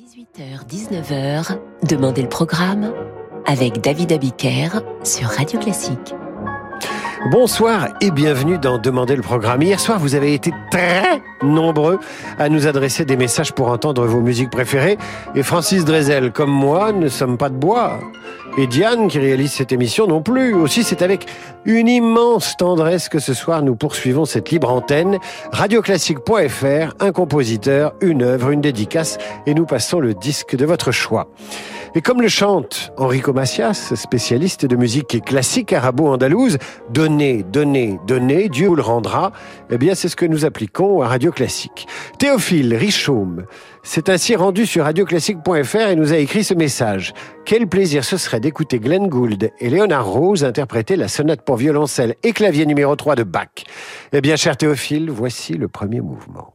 18h-19h, Demandez le programme avec David Abiker sur Radio Classique. Bonsoir et bienvenue dans Demandez le programme. Hier soir, vous avez été très nombreux à nous adresser des messages pour entendre vos musiques préférées. Et Francis Drezel, comme moi, ne sommes pas de bois. Et Diane, qui réalise cette émission, non plus. Aussi, c'est avec une immense tendresse que ce soir, nous poursuivons cette libre antenne. Radioclassique.fr, un compositeur, une œuvre, une dédicace, et nous passons le disque de votre choix. Et comme le chante Enrico Macias, spécialiste de musique classique arabo-andalouse, donnez, donnez, donnez, Dieu vous le rendra, eh bien c'est ce que nous appliquons à Radio Classique. Théophile Richaume s'est ainsi rendu sur radioclassique.fr et nous a écrit ce message. Quel plaisir ce serait d'écouter Glenn Gould et Léonard Rose interpréter la sonate pour violoncelle et clavier numéro 3 de Bach. Eh bien, cher Théophile, voici le premier mouvement.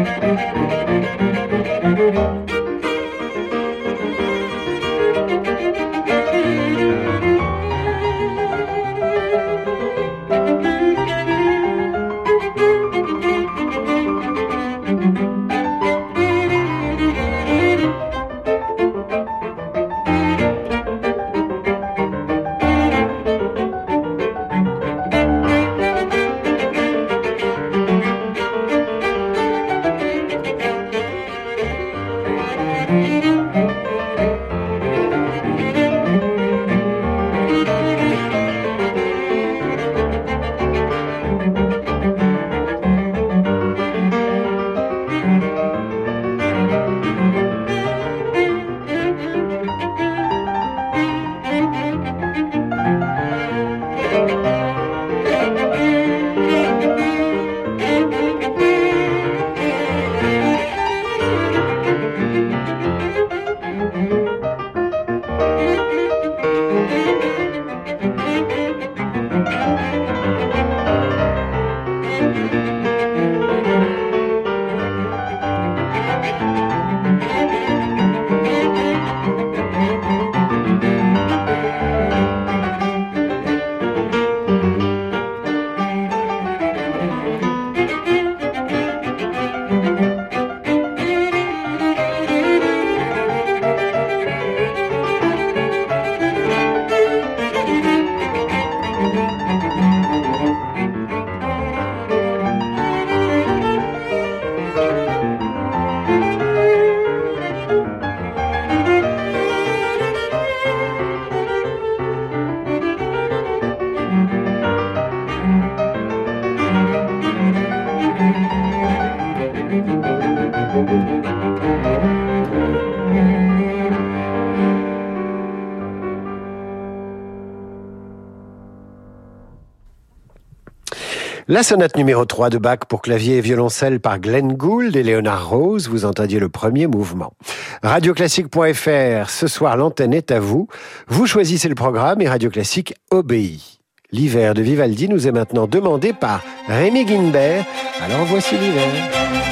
La sonate numéro 3 de Bach pour clavier et violoncelle par Glenn Gould et Leonard Rose, vous entendiez le premier mouvement. Radioclassique.fr, ce soir l'antenne est à vous. Vous choisissez le programme et Radio Classique obéit. L'hiver de Vivaldi nous est maintenant demandé par Rémi Guinbert. Alors voici l'hiver.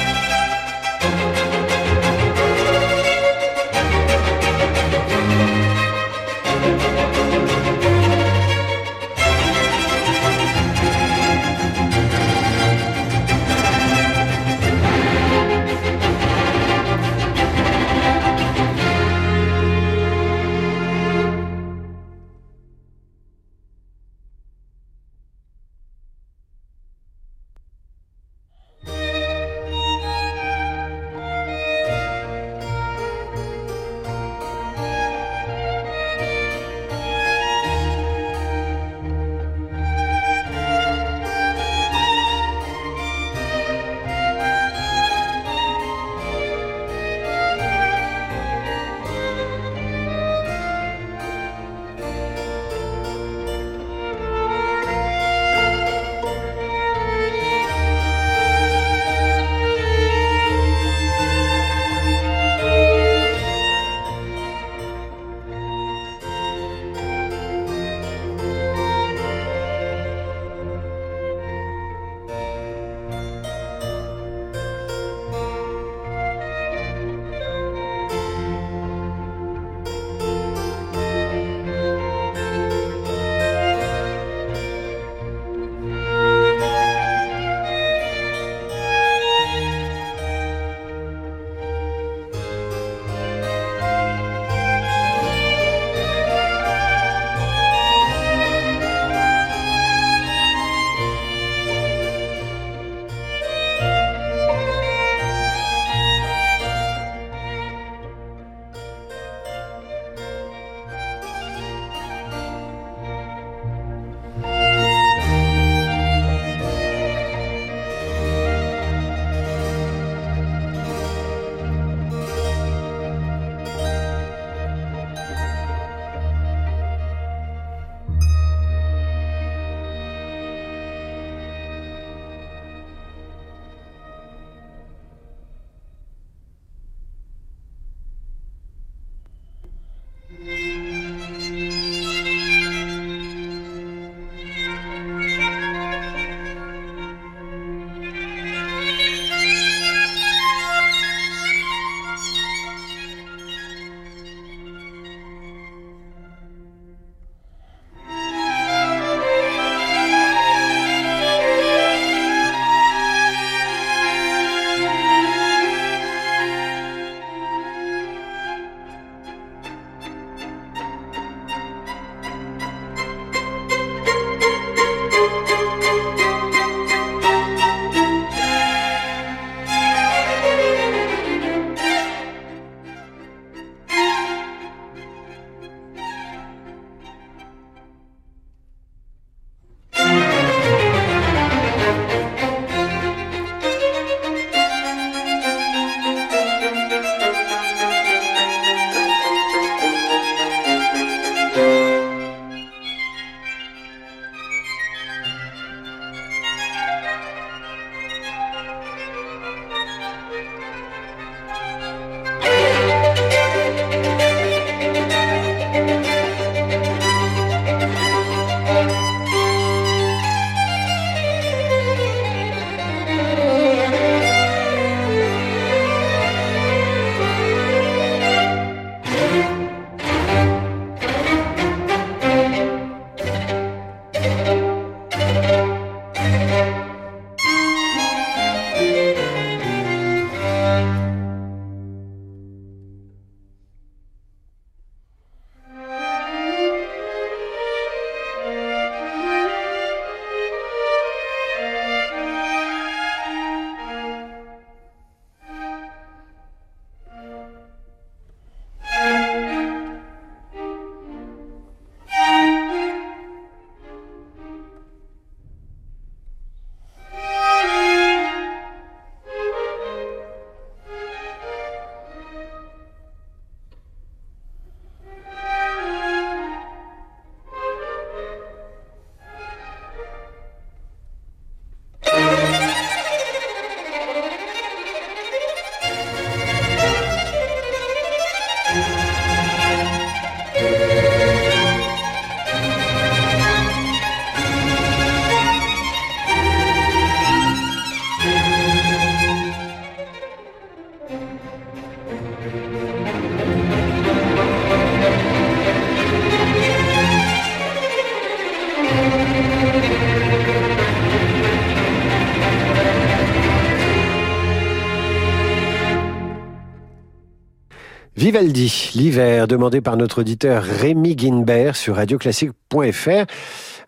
Vivaldi, l'hiver, demandé par notre auditeur Rémi Guinbert sur radioclassique.fr,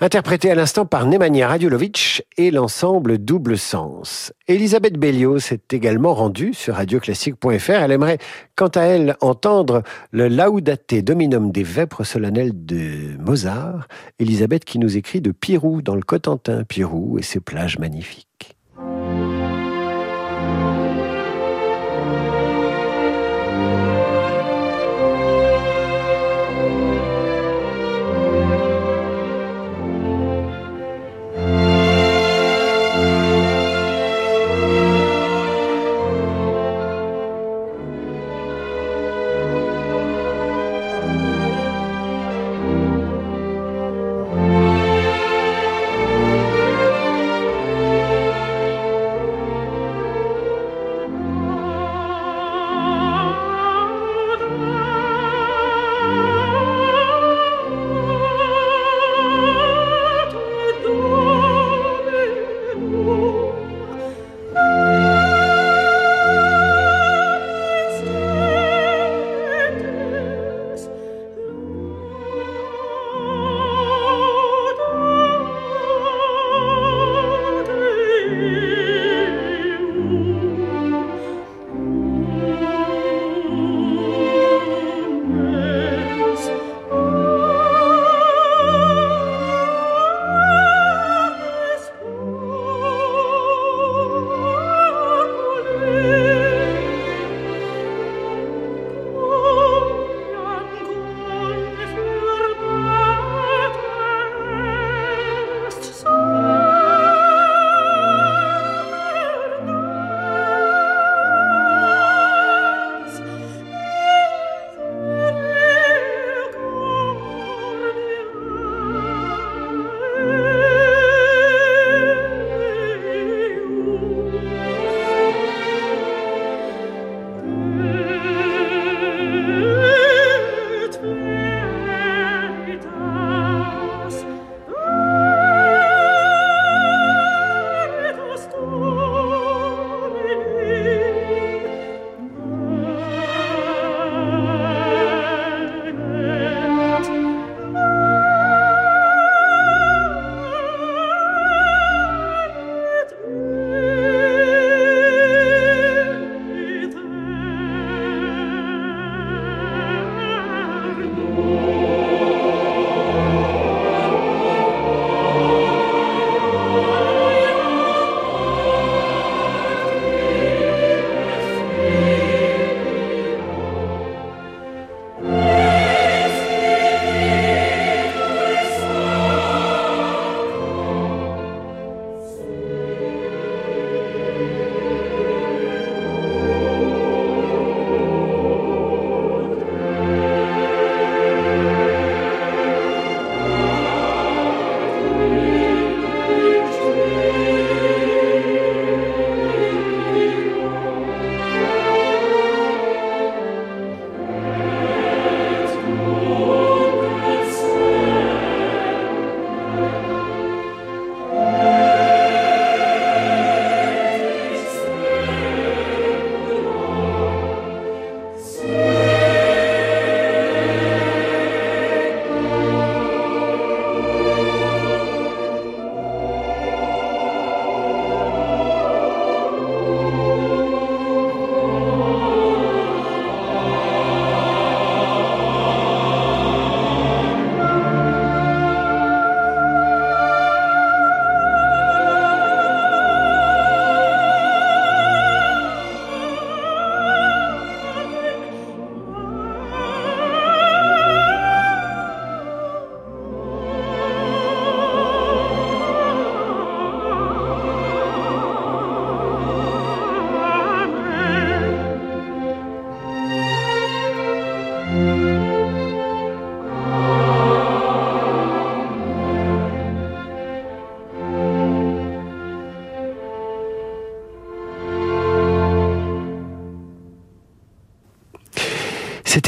interprété à l'instant par Nemanja Radjulovic et l'ensemble Double Sens. Elisabeth Belliot s'est également rendue sur radioclassique.fr. Elle aimerait, quant à elle, entendre le Laudate Dominum des Vêpres solennelles de Mozart. Elisabeth qui nous écrit de Pirou dans le Cotentin, Pirou et ses plages magnifiques.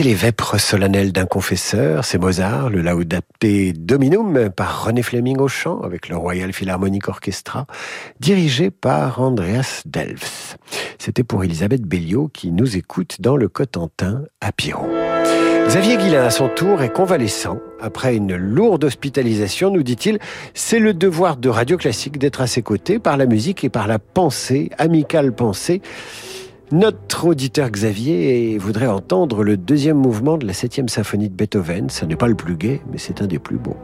Les vêpres solennelles d'un confesseur, c'est Mozart, le Laudate Dominum par René Fleming au chant avec le Royal Philharmonic Orchestra, dirigé par Andreas Delfs. C'était pour Elisabeth Béliot qui nous écoute dans le Cotentin à Piron. Xavier Guillain, à son tour, est convalescent. Après une lourde hospitalisation, nous dit-il, c'est le devoir de Radio Classique d'être à ses côtés par la musique et par la pensée, amicale pensée. Notre auditeur Xavier voudrait entendre le deuxième mouvement de la septième symphonie de Beethoven. Ce n'est pas le plus gai, mais c'est un des plus beaux.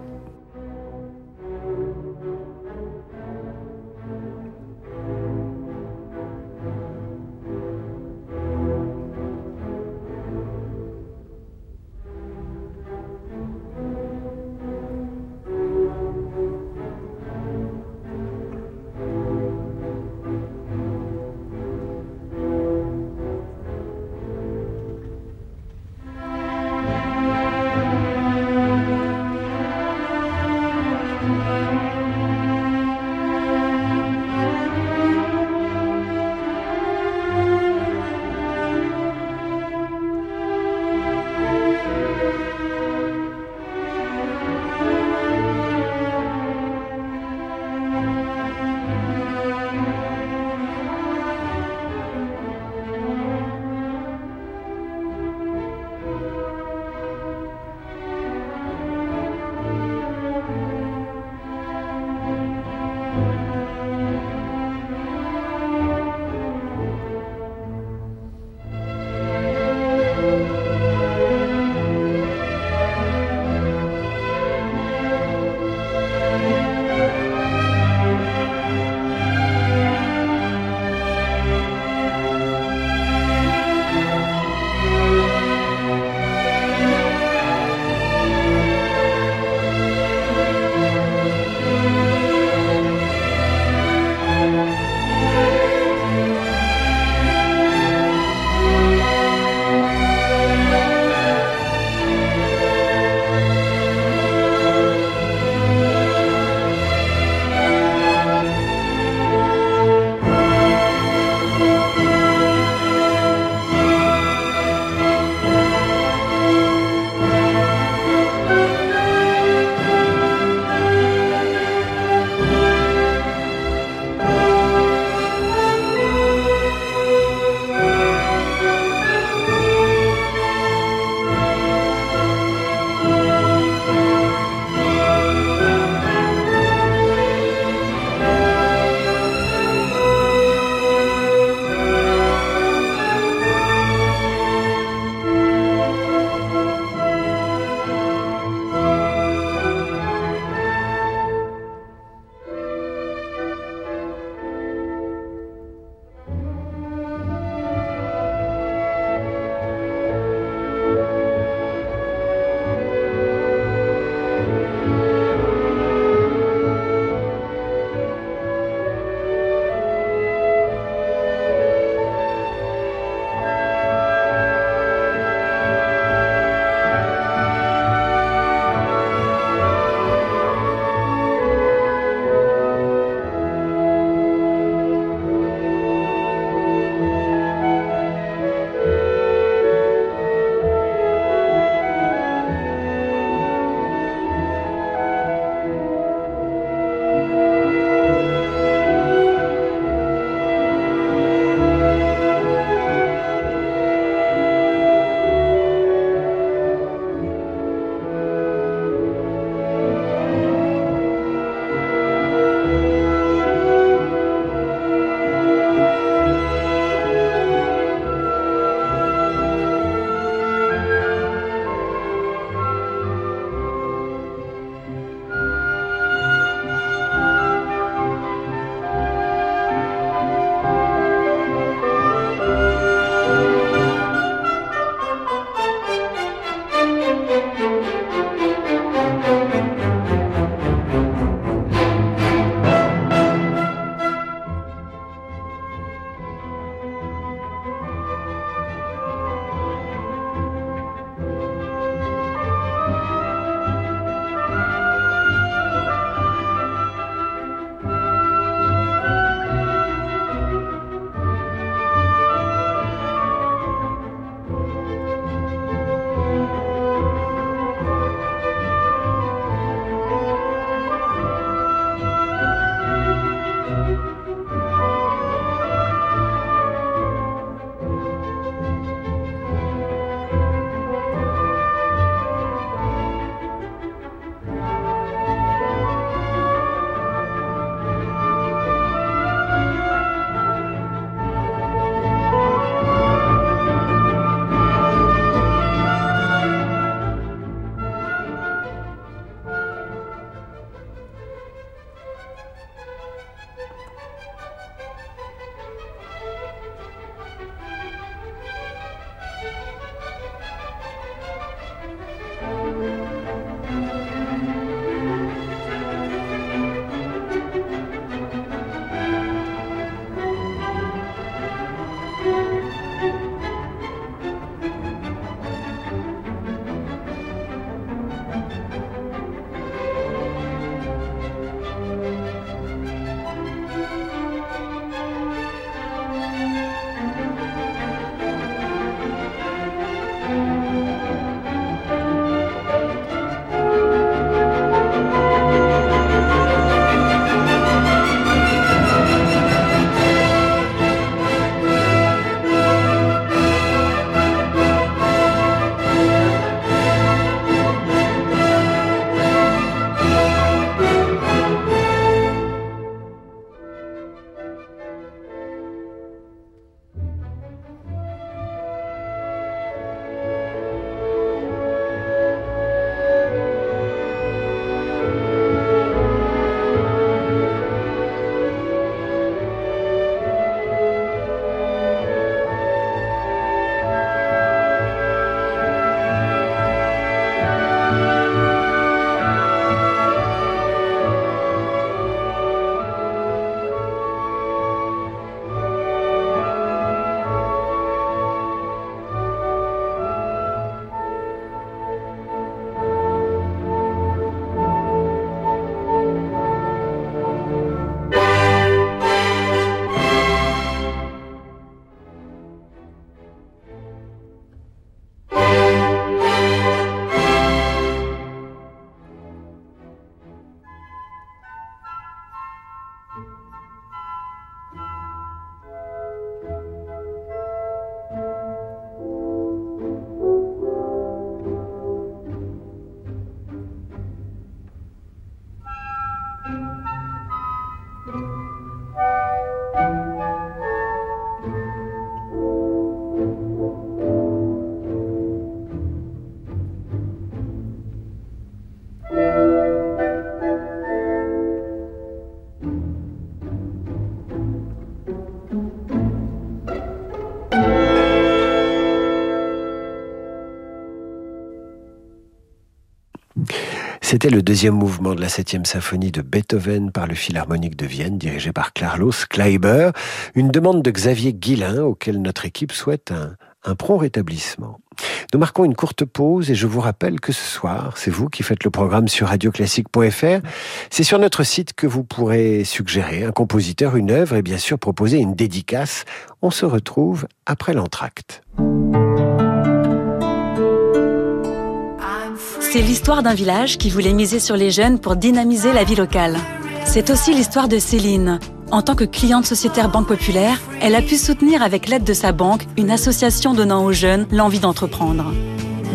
C'était le deuxième mouvement de la septième symphonie de Beethoven par le Philharmonique de Vienne, dirigé par Carlos Kleiber. Une demande de Xavier Guillain, auquel notre équipe souhaite un, un prompt rétablissement. Nous marquons une courte pause et je vous rappelle que ce soir, c'est vous qui faites le programme sur radioclassique.fr. C'est sur notre site que vous pourrez suggérer un compositeur, une œuvre et bien sûr proposer une dédicace. On se retrouve après l'entracte. C'est l'histoire d'un village qui voulait miser sur les jeunes pour dynamiser la vie locale. C'est aussi l'histoire de Céline. En tant que cliente sociétaire Banque Populaire, elle a pu soutenir avec l'aide de sa banque une association donnant aux jeunes l'envie d'entreprendre.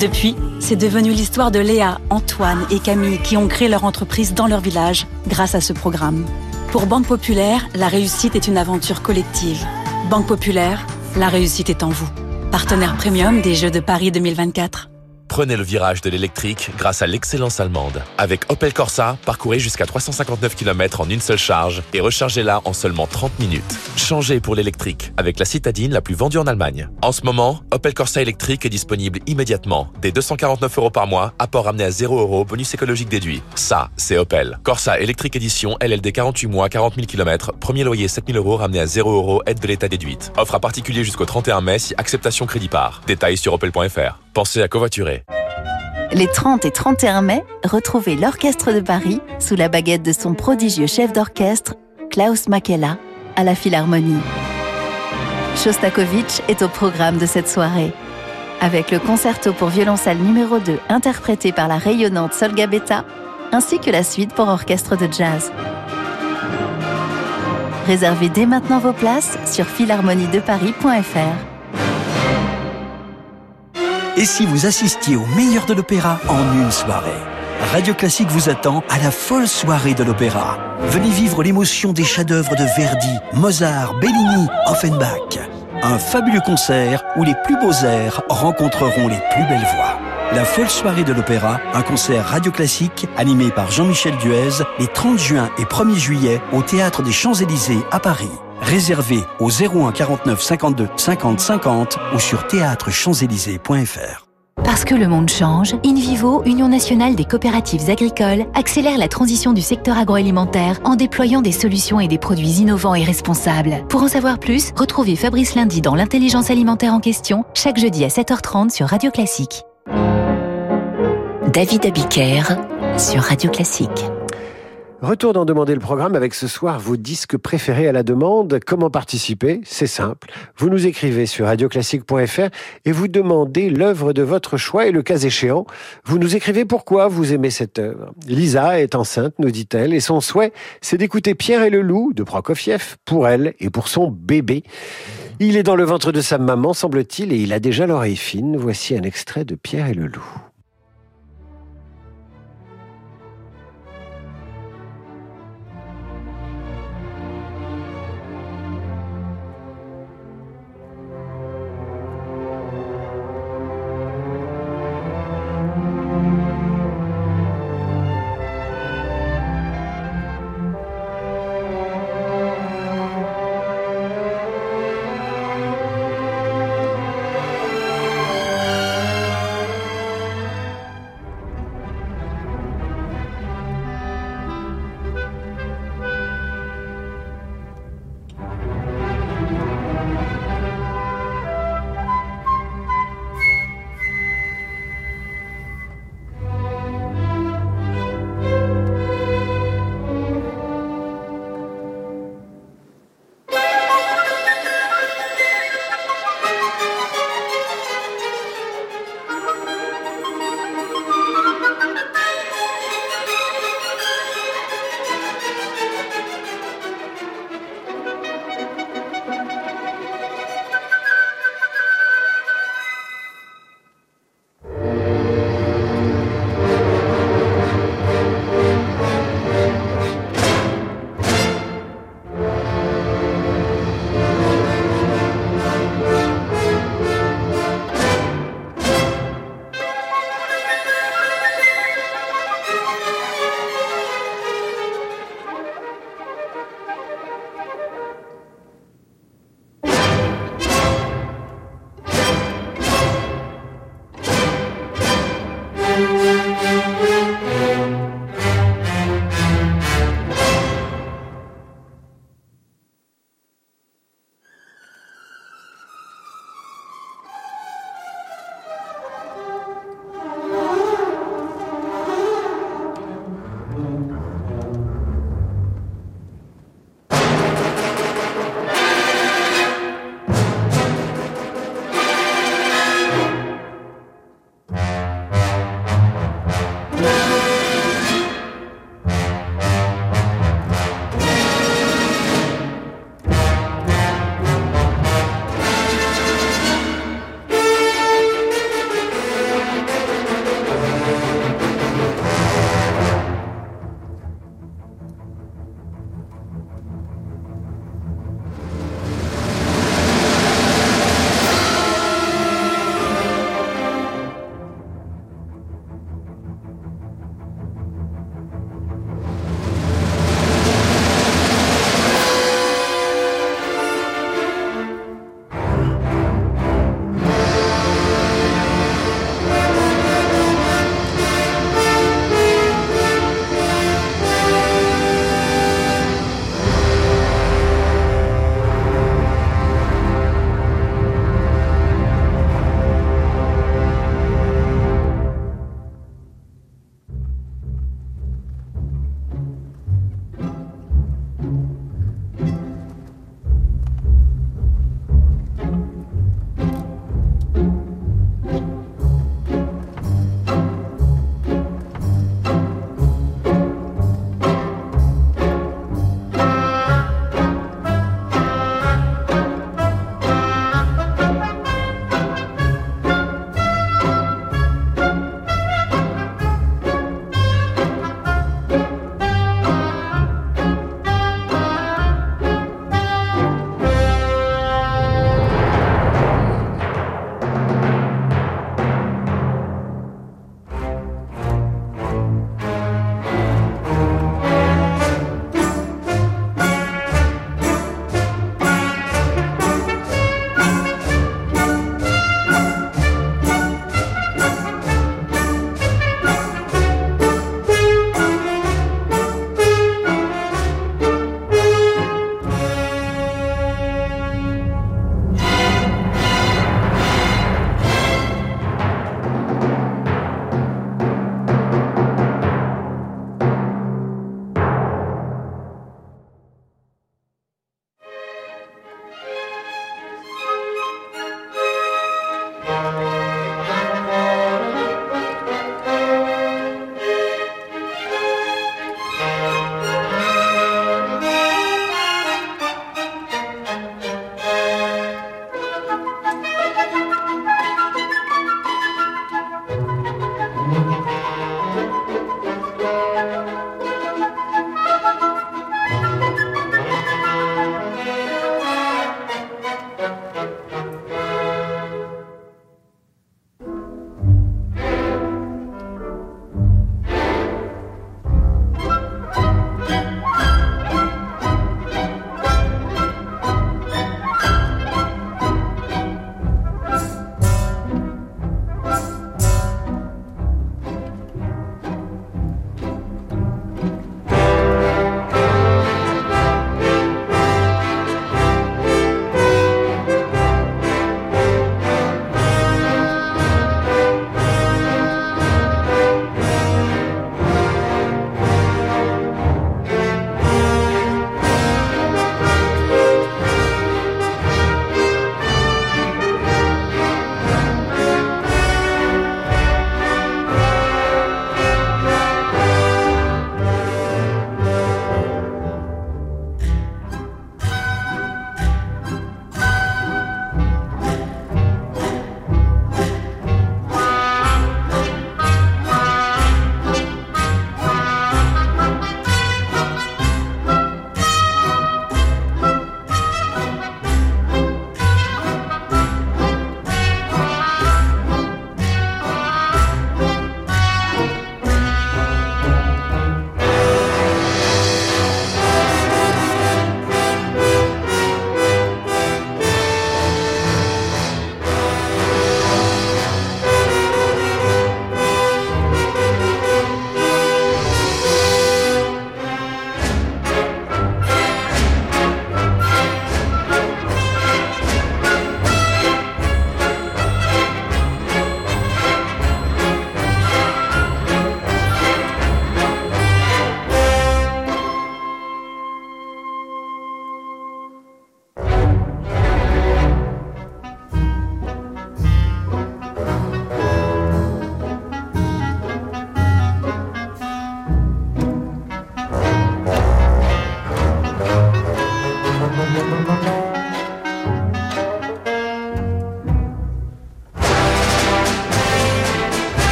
Depuis, c'est devenu l'histoire de Léa, Antoine et Camille qui ont créé leur entreprise dans leur village grâce à ce programme. Pour Banque Populaire, la réussite est une aventure collective. Banque Populaire, la réussite est en vous. Partenaire premium des Jeux de Paris 2024. Prenez le virage de l'électrique grâce à l'excellence allemande. Avec Opel Corsa, parcourez jusqu'à 359 km en une seule charge et rechargez-la en seulement 30 minutes. Changez pour l'électrique avec la citadine la plus vendue en Allemagne. En ce moment, Opel Corsa électrique est disponible immédiatement. Dès 249 euros par mois, apport ramené à 0 euros, bonus écologique déduit. Ça, c'est Opel. Corsa électrique édition LLD 48 mois, 40 000 km, premier loyer 7 000 euros ramené à 0 euros, aide de l'État déduite. Offre à particulier jusqu'au 31 mai si acceptation crédit par. Détails sur opel.fr. Pensez à covoiturer. Les 30 et 31 mai, retrouvez l'Orchestre de Paris sous la baguette de son prodigieux chef d'orchestre, Klaus Makela, à la Philharmonie. Shostakovich est au programme de cette soirée. Avec le concerto pour violoncelle numéro 2 interprété par la rayonnante Solga Beta, ainsi que la suite pour orchestre de jazz. Réservez dès maintenant vos places sur philharmoniedeparis.fr. Et si vous assistiez au meilleur de l'opéra en une soirée Radio Classique vous attend à la folle soirée de l'opéra. Venez vivre l'émotion des chefs-d'œuvre de Verdi, Mozart, Bellini, Offenbach. Un fabuleux concert où les plus beaux airs rencontreront les plus belles voix. La folle soirée de l'opéra, un concert radio classique animé par Jean-Michel Duez les 30 juin et 1er juillet au Théâtre des Champs-Élysées à Paris. Réservé au 01 49 52 50 50 ou sur théâtrechamps-élysées.fr. Parce que le monde change, InVivo, Union nationale des coopératives agricoles, accélère la transition du secteur agroalimentaire en déployant des solutions et des produits innovants et responsables. Pour en savoir plus, retrouvez Fabrice Lundi dans l'intelligence alimentaire en question, chaque jeudi à 7h30 sur Radio Classique. David Abiker sur Radio Classique. Retour d'en demander le programme avec ce soir vos disques préférés à la demande. Comment participer? C'est simple. Vous nous écrivez sur radioclassique.fr et vous demandez l'œuvre de votre choix et le cas échéant, vous nous écrivez pourquoi vous aimez cette œuvre. Lisa est enceinte, nous dit-elle, et son souhait, c'est d'écouter Pierre et le loup de Prokofiev pour elle et pour son bébé. Il est dans le ventre de sa maman, semble-t-il, et il a déjà l'oreille fine. Voici un extrait de Pierre et le loup.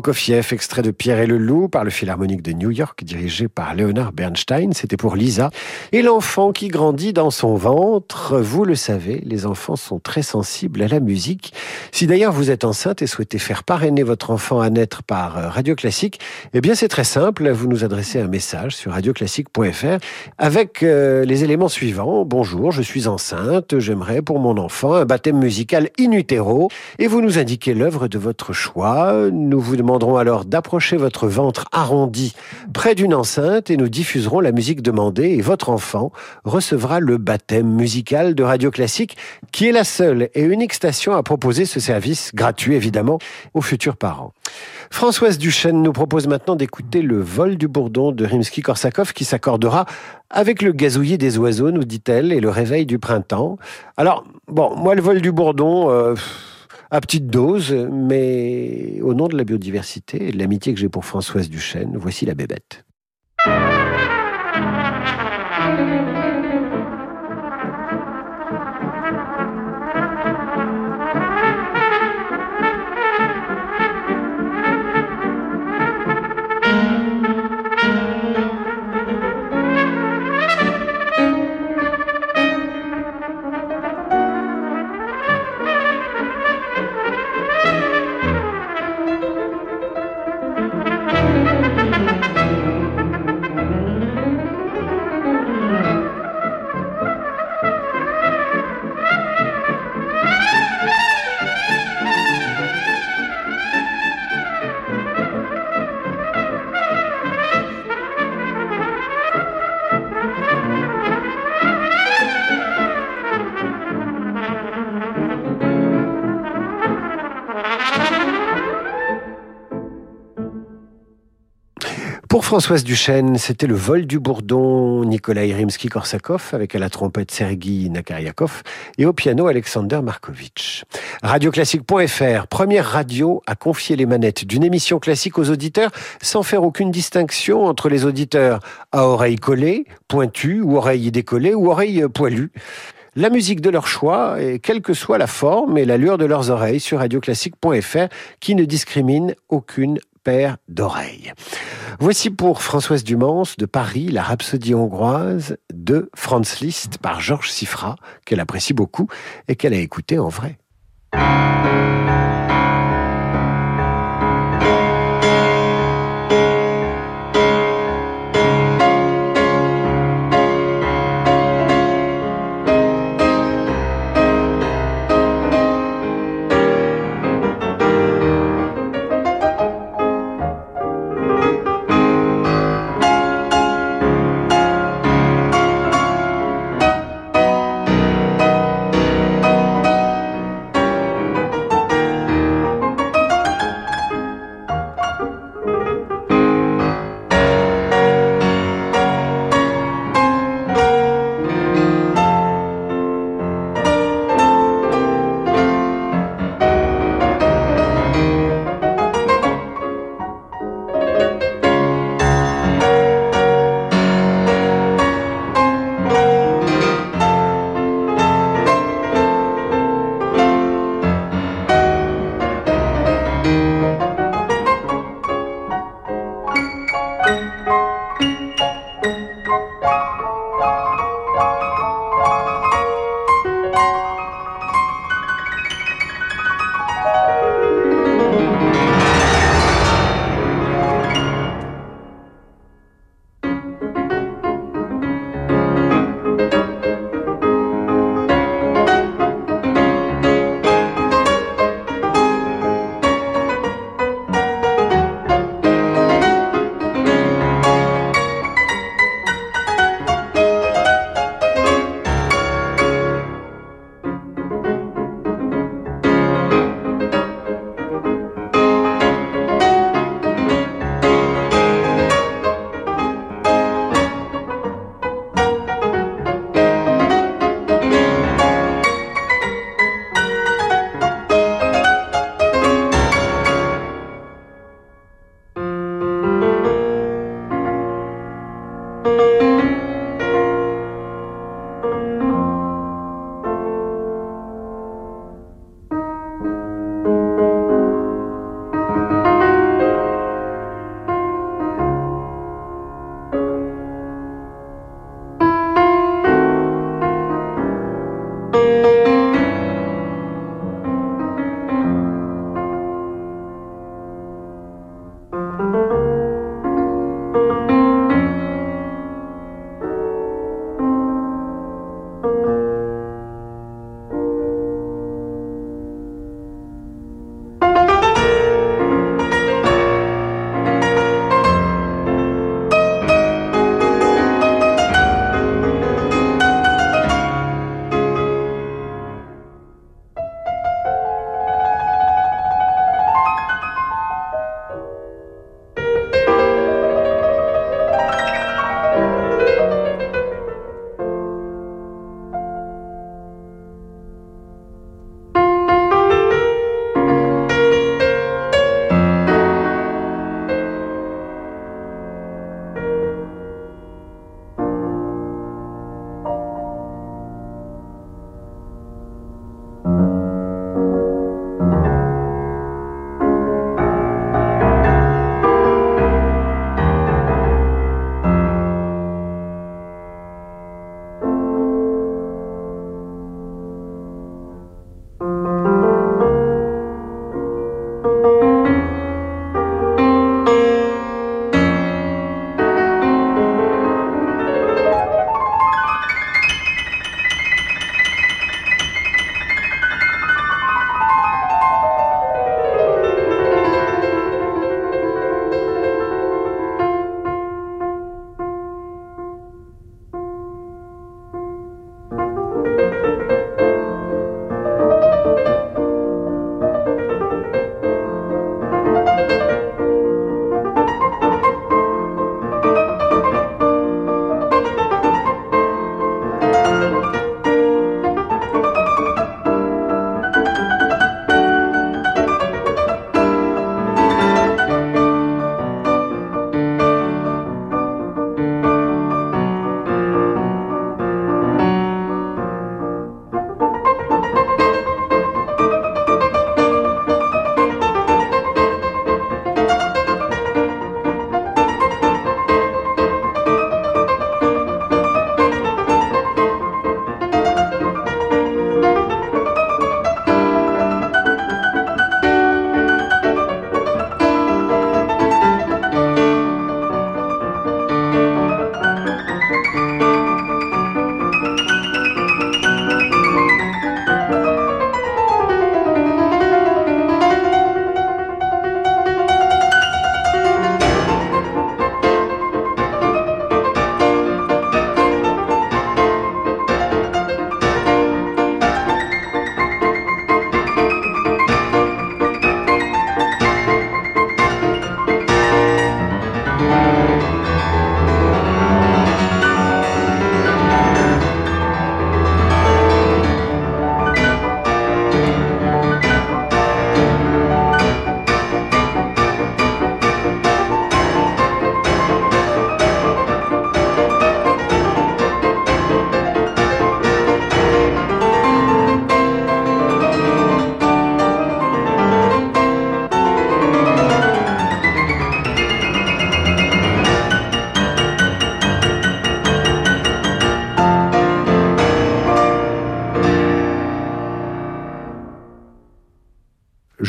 Prokofiev, extrait de Pierre et le Loup par le Philharmonique de New York, dirigé par Leonard Bernstein. C'était pour Lisa. Et l'enfant qui grandit dans son ventre, vous le savez, les enfants sont très sensibles à la musique. Si d'ailleurs vous êtes enceinte et souhaitez faire parrainer votre enfant à naître par euh, Radio Classique, eh bien c'est très simple. Vous nous adressez un message sur radioclassique.fr avec euh, les éléments suivants. Bonjour, je suis enceinte, j'aimerais pour mon enfant un baptême musical in utero et vous nous indiquez l'œuvre de votre choix. Nous vous demanderons alors d'approcher votre ventre arrondi près d'une enceinte et nous diffuserons la musique demandée et votre enfant recevra le baptême musical de Radio Classique qui est la seule et unique station à proposer ce service gratuit évidemment aux futurs parents. Françoise Duchesne nous propose maintenant d'écouter le vol du bourdon de Rimsky-Korsakov qui s'accordera avec le gazouillis des oiseaux, nous dit-elle, et le réveil du printemps. Alors, bon, moi, le vol du bourdon, euh, à petite dose, mais au nom de la biodiversité et de l'amitié que j'ai pour Françoise Duchesne, voici la bébête. Pour Françoise Duchesne, c'était le vol du bourdon Nikolai Rimsky-Korsakov avec à la trompette Sergei Nakaryakov et au piano Alexander Markovitch. Radioclassique.fr, première radio à confier les manettes d'une émission classique aux auditeurs sans faire aucune distinction entre les auditeurs à oreilles collées, pointues ou oreilles décollées ou oreilles poilues la musique de leur choix, et quelle que soit la forme et l'allure de leurs oreilles sur radioclassique.fr, qui ne discrimine aucune d'oreilles. Voici pour Françoise Dumans de Paris la rhapsodie hongroise de Franz Liszt par Georges Sifra, qu'elle apprécie beaucoup et qu'elle a écouté en vrai.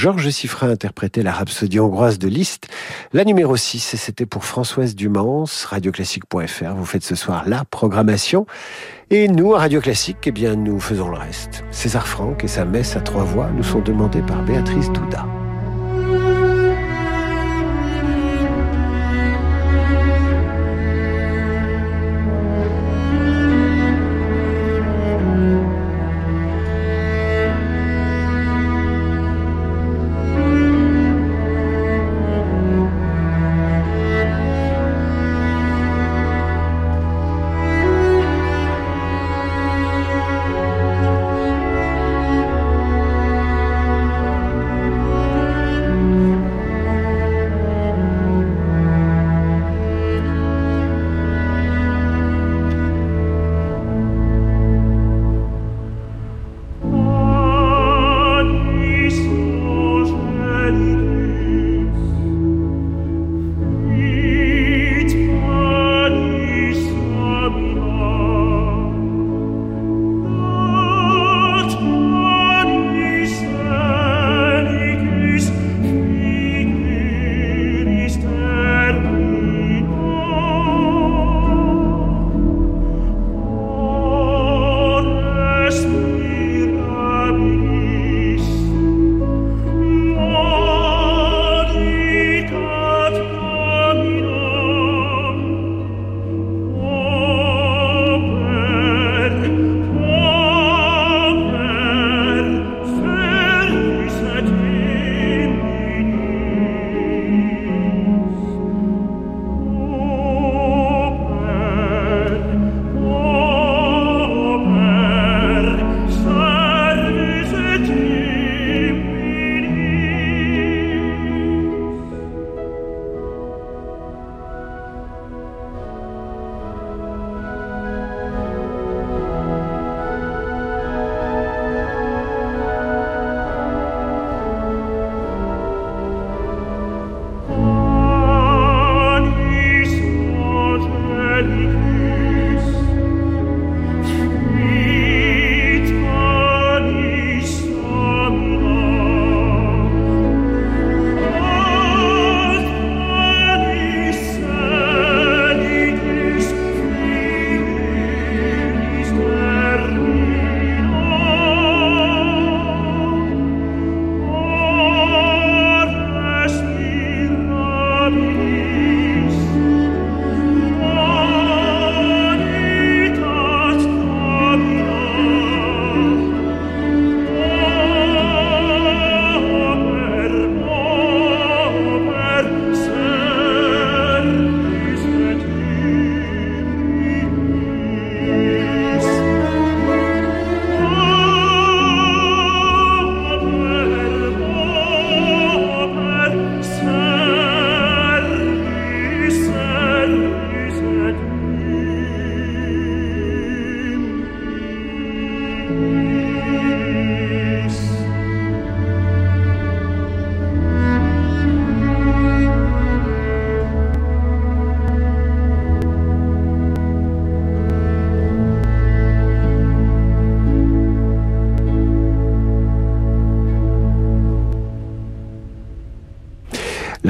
Georges Siffrin interprétait la rhapsodie hongroise de Liszt, la numéro 6, et c'était pour Françoise Dumans, radioclassique.fr. Vous faites ce soir la programmation. Et nous, à Radio Classique, eh bien, nous faisons le reste. César Franck et sa messe à trois voix nous sont demandés par Béatrice Douda.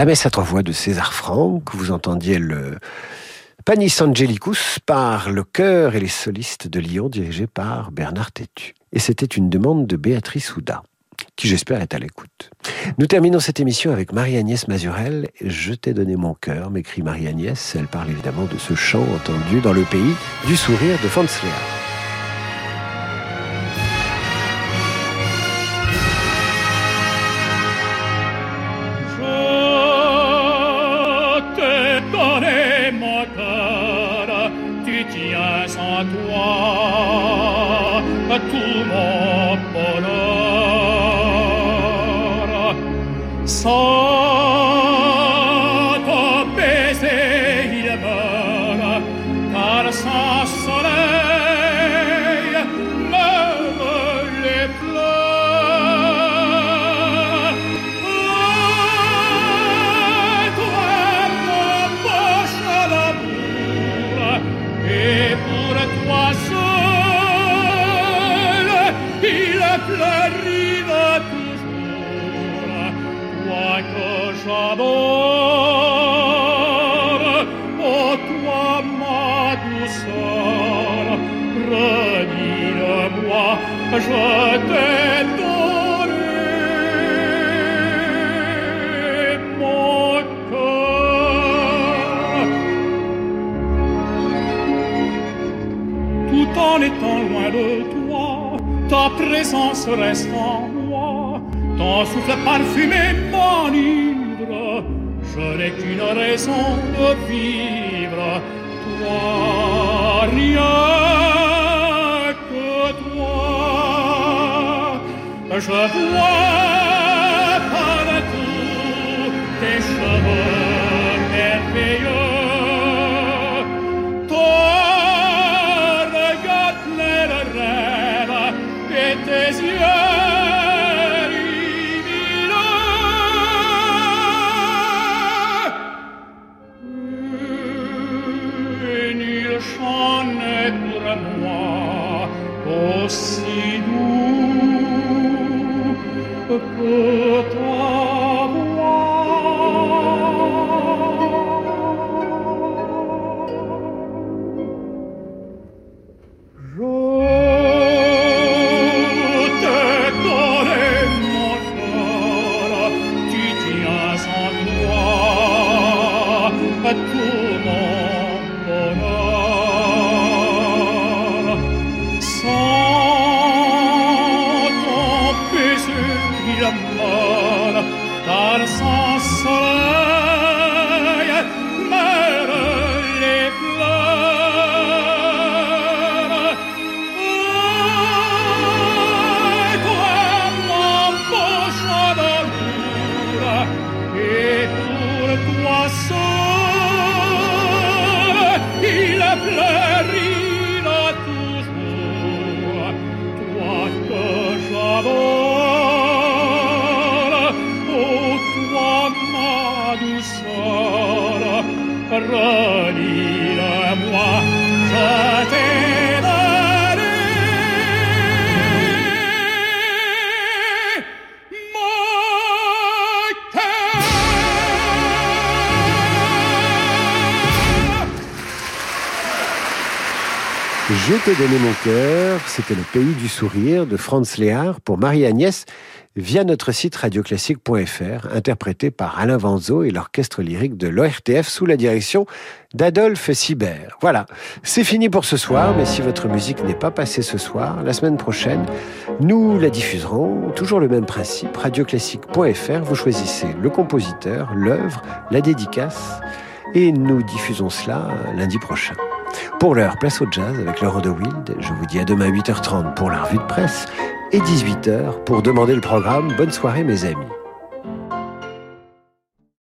La messe à trois voix de César Franck, vous entendiez le Panis Angelicus par le chœur et les solistes de Lyon dirigés par Bernard Tétu. Et c'était une demande de Béatrice Houda, qui j'espère est à l'écoute. Nous terminons cette émission avec Marie-Agnès Mazurel. Je t'ai donné mon cœur, m'écrit Marie-Agnès. Elle parle évidemment de ce chant entendu dans le pays du sourire de la riva toi que j'adore oh toi ma douceur redis-le-moi je t'aime ta présence reste en moi, ton souffle parfumé m'enivre, je n'ai qu'une raison de vivre, toi, rien que toi. Je vois t'ai donné mon cœur, c'était le pays du sourire de Franz Léard pour Marie-Agnès via notre site radioclassique.fr, interprété par Alain Vanzo et l'orchestre lyrique de l'ORTF sous la direction d'Adolphe Sibert. Voilà, c'est fini pour ce soir, mais si votre musique n'est pas passée ce soir, la semaine prochaine, nous la diffuserons, toujours le même principe, radioclassique.fr, vous choisissez le compositeur, l'œuvre, la dédicace, et nous diffusons cela lundi prochain. Pour l'heure, place au jazz avec Laurent de Wild. Je vous dis à demain 8h30 pour la revue de presse et 18h pour demander le programme. Bonne soirée mes amis.